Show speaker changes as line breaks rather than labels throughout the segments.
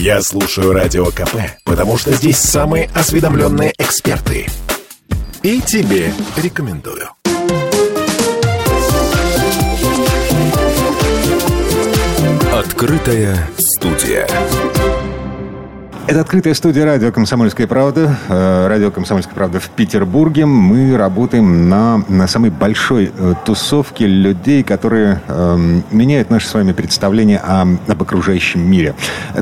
Я слушаю Радио КП, потому что здесь самые осведомленные эксперты. И тебе рекомендую. Открытая студия.
Это открытая студия радио «Комсомольская правда». Э, радио «Комсомольская правда» в Петербурге. Мы работаем на, на самой большой э, тусовке людей, которые э, меняют наше с вами представление о, об окружающем мире.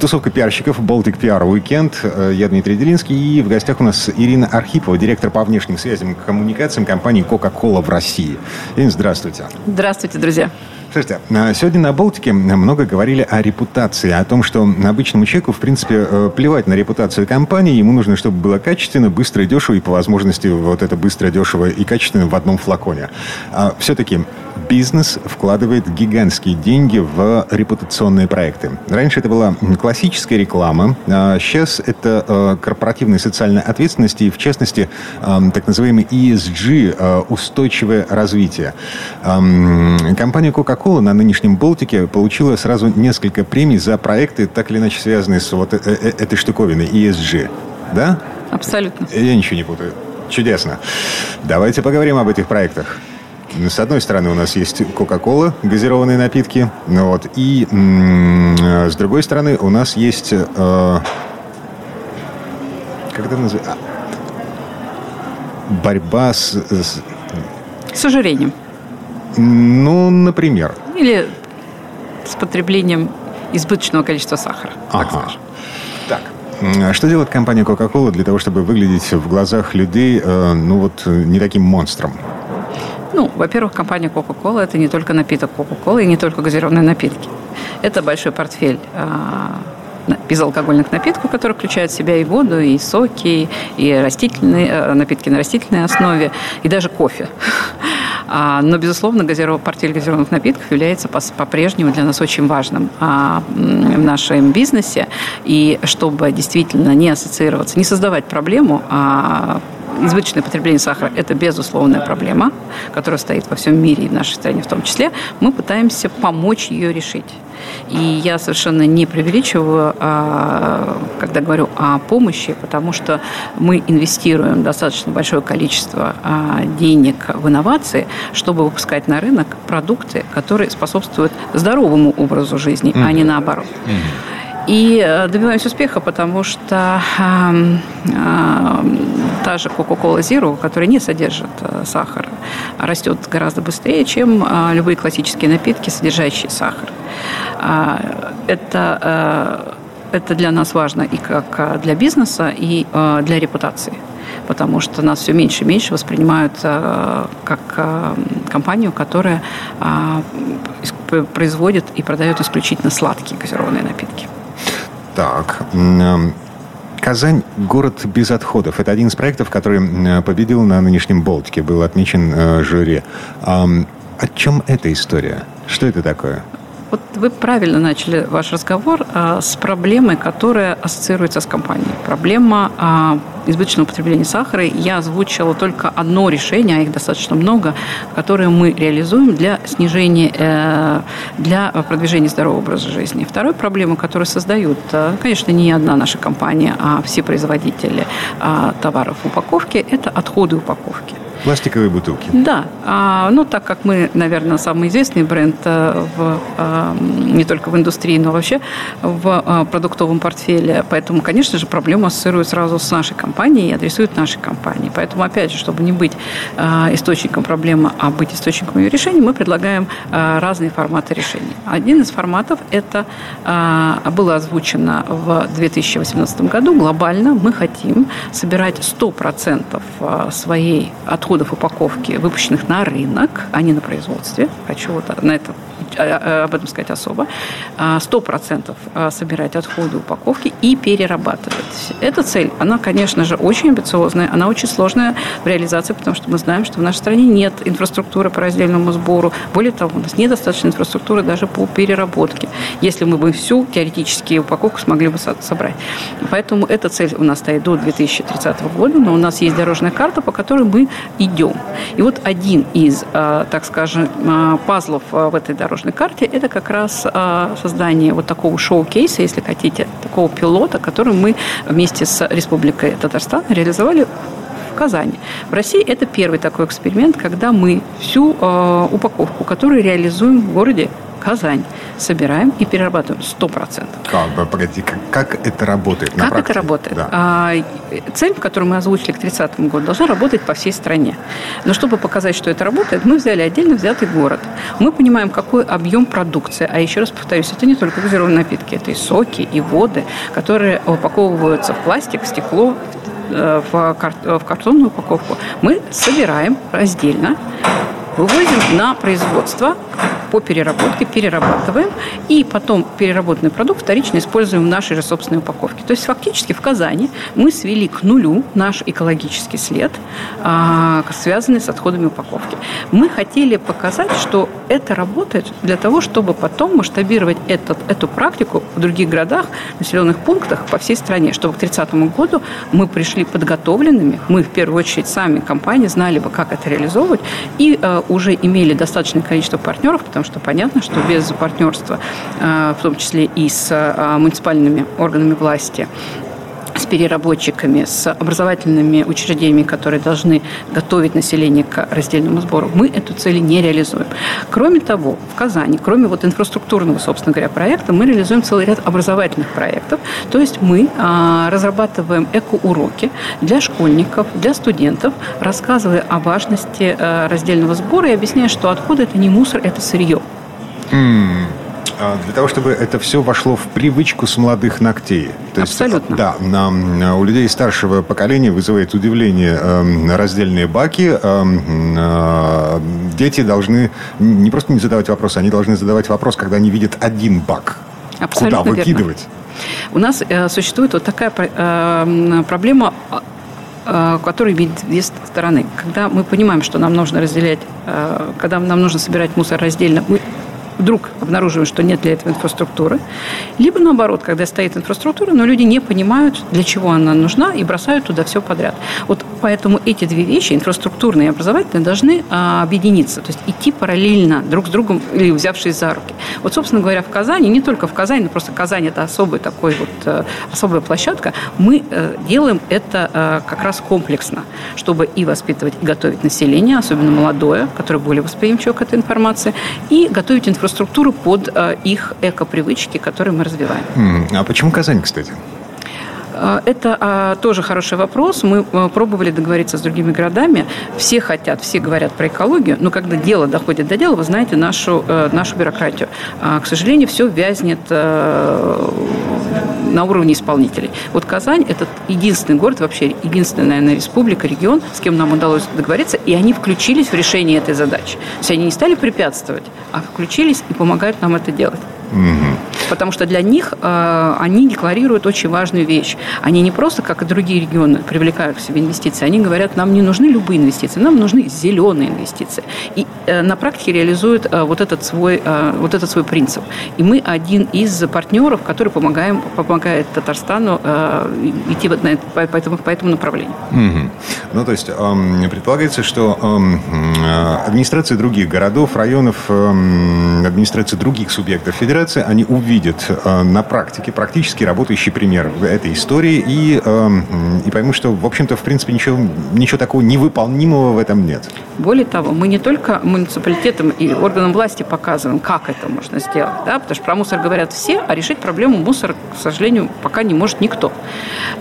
Тусовка пиарщиков «Baltic PR Weekend». Я Дмитрий Делинский. И в гостях у нас Ирина Архипова, директор по внешним связям и коммуникациям компании «Кока-кола» в России. Ирина, здравствуйте.
Здравствуйте, друзья.
Слушайте, а сегодня на Балтике много говорили о репутации, о том, что обычному человеку, в принципе, э, плевать на репутацию компании, ему нужно, чтобы было качественно, быстро и дешево, и по возможности вот это быстро, дешево и качественно в одном флаконе. А все-таки бизнес вкладывает гигантские деньги в репутационные проекты. Раньше это была классическая реклама, а сейчас это э, корпоративная социальная ответственность и, в частности, э, так называемый ESG, э, устойчивое развитие. Компания Coca-Cola на нынешнем Болтике получила сразу несколько премий за проекты, так или иначе связанные с вот этой штуковиной ESG. Да?
Абсолютно.
Я ничего не путаю. Чудесно. Давайте поговорим об этих проектах. С одной стороны, у нас есть Кока-Кола, газированные напитки. Ну вот, и с другой стороны, у нас есть... Э, как это называется? Борьба с, с...
С ожирением.
Ну, например.
Или с потреблением избыточного количества сахара, так ага. скажем.
Так, а что делает компания Coca-Cola для того, чтобы выглядеть в глазах людей, э, ну вот, не таким монстром?
Ну, во-первых, компания Coca-Cola – это не только напиток Coca-Cola и не только газированные напитки. Это большой портфель а, безалкогольных напитков, который включает в себя и воду, и соки, и растительные э, напитки на растительной основе, и даже кофе. А, но, безусловно, газиров... портфель газированных напитков является по-прежнему для нас очень важным а, в нашем бизнесе. И чтобы действительно не ассоциироваться, не создавать проблему, а избыточное потребление сахара – это безусловная проблема, которая стоит во всем мире и в нашей стране в том числе. Мы пытаемся помочь ее решить. И я совершенно не преувеличиваю, а, когда говорю о помощи, потому что мы инвестируем достаточно большое количество а, денег в инновации, чтобы выпускать на рынок продукты, которые способствуют здоровому образу жизни, mm-hmm. а не наоборот. Mm-hmm. И э, добиваемся успеха, потому что э, э, та же Coca-Cola Zero, которая не содержит э, сахар, растет гораздо быстрее, чем э, любые классические напитки, содержащие сахар. Э, это, э, это для нас важно и как для бизнеса, и для репутации потому что нас все меньше и меньше воспринимают э, как э, компанию, которая э, производит и продает исключительно сладкие газированные напитки.
Так. Эм, Казань – город без отходов. Это один из проектов, который победил на нынешнем Болтике, был отмечен э, жюри. О чем эта история? Что это такое?
Вот вы правильно начали ваш разговор а, с проблемой, которая ассоциируется с компанией. Проблема а, избыточного употребления сахара. Я озвучила только одно решение, а их достаточно много, которое мы реализуем для снижения, э, для продвижения здорового образа жизни. Второй проблема, которую создают, э, конечно, не одна наша компания, а все производители э, товаров упаковки, это отходы упаковки.
Пластиковые бутылки.
Да. А, ну, так как мы, наверное, самый известный бренд э, в, а, не только в индустрии, но вообще в а, продуктовом портфеле, поэтому, конечно же, проблему ассоциируют сразу с нашей компанией и адресуют нашей компании. Поэтому, опять же, чтобы не быть а, источником проблемы, а быть источником ее решения, мы предлагаем а, разные форматы решений. Один из форматов это а, было озвучено в 2018 году глобально. Мы хотим собирать 100% своей отхода отходов упаковки, выпущенных на рынок, а не на производстве. Хочу вот на это об этом сказать особо, а, сто процентов а, собирать отходы упаковки и перерабатывать. Эта цель, она, конечно же, очень амбициозная, она очень сложная в реализации, потому что мы знаем, что в нашей стране нет инфраструктуры по раздельному сбору. Более того, у нас недостаточно инфраструктуры даже по переработке, если мы бы всю теоретически упаковку смогли бы собрать. Поэтому эта цель у нас стоит до 2030 года, но у нас есть дорожная карта, по которой мы идем. И вот один из, так скажем, пазлов в этой дорожной дорожной карте, это как раз а, создание вот такого шоу-кейса, если хотите, такого пилота, который мы вместе с Республикой Татарстан реализовали в Казани. В России это первый такой эксперимент, когда мы всю э, упаковку, которую реализуем в городе Казань, собираем и перерабатываем 100%.
Как, погоди, как, как это работает?
Как практике? это работает? Да. А, цель, которую мы озвучили к 30 году, должна работать по всей стране. Но чтобы показать, что это работает, мы взяли отдельно взятый город. Мы понимаем, какой объем продукции. А еще раз повторюсь, это не только газированные напитки, это и соки, и воды, которые упаковываются в пластик, в стекло, Э, в, в картонную упаковку, мы собираем раздельно, вывозим на производство по переработке, перерабатываем, и потом переработанный продукт вторично используем в нашей же собственной упаковке. То есть фактически в Казани мы свели к нулю наш экологический след, а, связанный с отходами упаковки. Мы хотели показать, что это работает для того, чтобы потом масштабировать этот, эту практику в других городах, населенных пунктах по всей стране, чтобы к 30 году мы пришли подготовленными, мы в первую очередь сами компании знали бы, как это реализовывать, и э, уже имели достаточное количество партнеров, потому что понятно, что без партнерства, э, в том числе и с э, муниципальными органами власти, с переработчиками, с образовательными учреждениями, которые должны готовить население к раздельному сбору, мы эту цель не реализуем. Кроме того, в Казани, кроме вот инфраструктурного, собственно говоря, проекта, мы реализуем целый ряд образовательных проектов. То есть мы а, разрабатываем эко-уроки для школьников, для студентов, рассказывая о важности а, раздельного сбора и объясняя, что отходы – это не мусор, это сырье.
Mm. А, для того, чтобы это все вошло в привычку с молодых ногтей.
То Абсолютно.
Есть, да, на, у людей старшего поколения вызывает удивление э, раздельные баки. Э, э, дети должны не просто не задавать вопрос, они должны задавать вопрос, когда они видят один бак.
Абсолютно
Куда выкидывать?
Верно. У нас э, существует вот такая э, проблема э, который имеет две стороны. Когда мы понимаем, что нам нужно разделять, э, когда нам нужно собирать мусор раздельно, мы вдруг обнаруживаем, что нет для этого инфраструктуры. Либо наоборот, когда стоит инфраструктура, но люди не понимают, для чего она нужна, и бросают туда все подряд. Вот поэтому эти две вещи, инфраструктурные и образовательные, должны а, объединиться, то есть идти параллельно друг с другом или взявшись за руки. Вот, собственно говоря, в Казани, не только в Казани, но просто Казань – это особый такой вот, э, особая площадка, мы э, делаем это э, как раз комплексно, чтобы и воспитывать, и готовить население, особенно молодое, которое более восприимчиво к этой информации, и готовить инфраструктуру инфраструктуру под э, их эко-привычки, которые мы развиваем.
А почему Казань, кстати?
Э, это а, тоже хороший вопрос. Мы а, пробовали договориться с другими городами. Все хотят, все говорят про экологию, но когда дело доходит до дела, вы знаете нашу, а, нашу бюрократию. А, к сожалению, все вязнет а, на уровне исполнителей. Вот Казань – это единственный город, вообще единственная, наверное, республика, регион, с кем нам удалось договориться, и они включились в решение этой задачи. То есть они не стали препятствовать, а включились и помогают нам это делать. Угу. Потому что для них э, они декларируют очень важную вещь. Они не просто, как и другие регионы, привлекают к себе инвестиции. Они говорят, нам не нужны любые инвестиции, нам нужны зеленые инвестиции. И э, на практике реализуют э, вот, этот свой, э, вот этот свой принцип. И мы один из партнеров, который помогаем, помогает Татарстану э, идти вот на, по, по, этому, по этому направлению.
Угу. Ну, то есть э, предполагается, что э, администрации других городов, районов, э, администрации других субъектов федерации, они увидят увидят э, на практике практически работающий пример этой истории и, э, и поймут, что, в общем-то, в принципе, ничего, ничего такого невыполнимого в этом нет.
Более того, мы не только муниципалитетам и органам власти показываем, как это можно сделать, да, потому что про мусор говорят все, а решить проблему мусора, к сожалению, пока не может никто.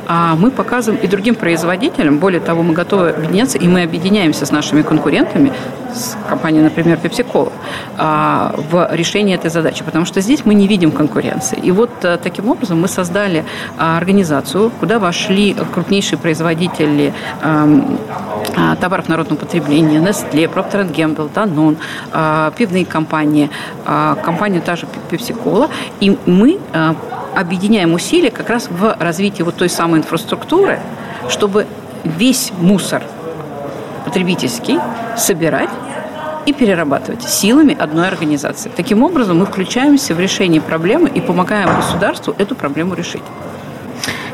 А мы показываем и другим производителям, более того, мы готовы объединяться, и мы объединяемся с нашими конкурентами, с компанией, например, PepsiCo, а, в решении этой задачи, потому что здесь мы не видим конкуренции. И вот э, таким образом мы создали а, организацию, куда вошли крупнейшие производители эм, а, товаров народного потребления, Nestle, Procter Gamble, Danone, пивные компании, компания та же PepsiCo, и мы э, объединяем усилия как раз в развитии вот той самой инфраструктуры, чтобы весь мусор потребительский собирать и перерабатывать силами одной организации. Таким образом, мы включаемся в решение проблемы и помогаем государству эту проблему решить.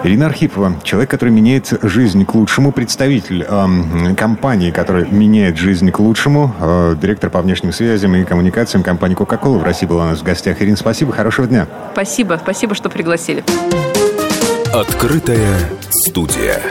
Ирина Архипова, человек, который меняет жизнь к лучшему, представитель э, компании, которая меняет жизнь к лучшему, э, директор по внешним связям и коммуникациям компании Coca-Cola в России была у нас в гостях. Ирина, спасибо, хорошего дня.
Спасибо, спасибо, что пригласили.
Открытая студия.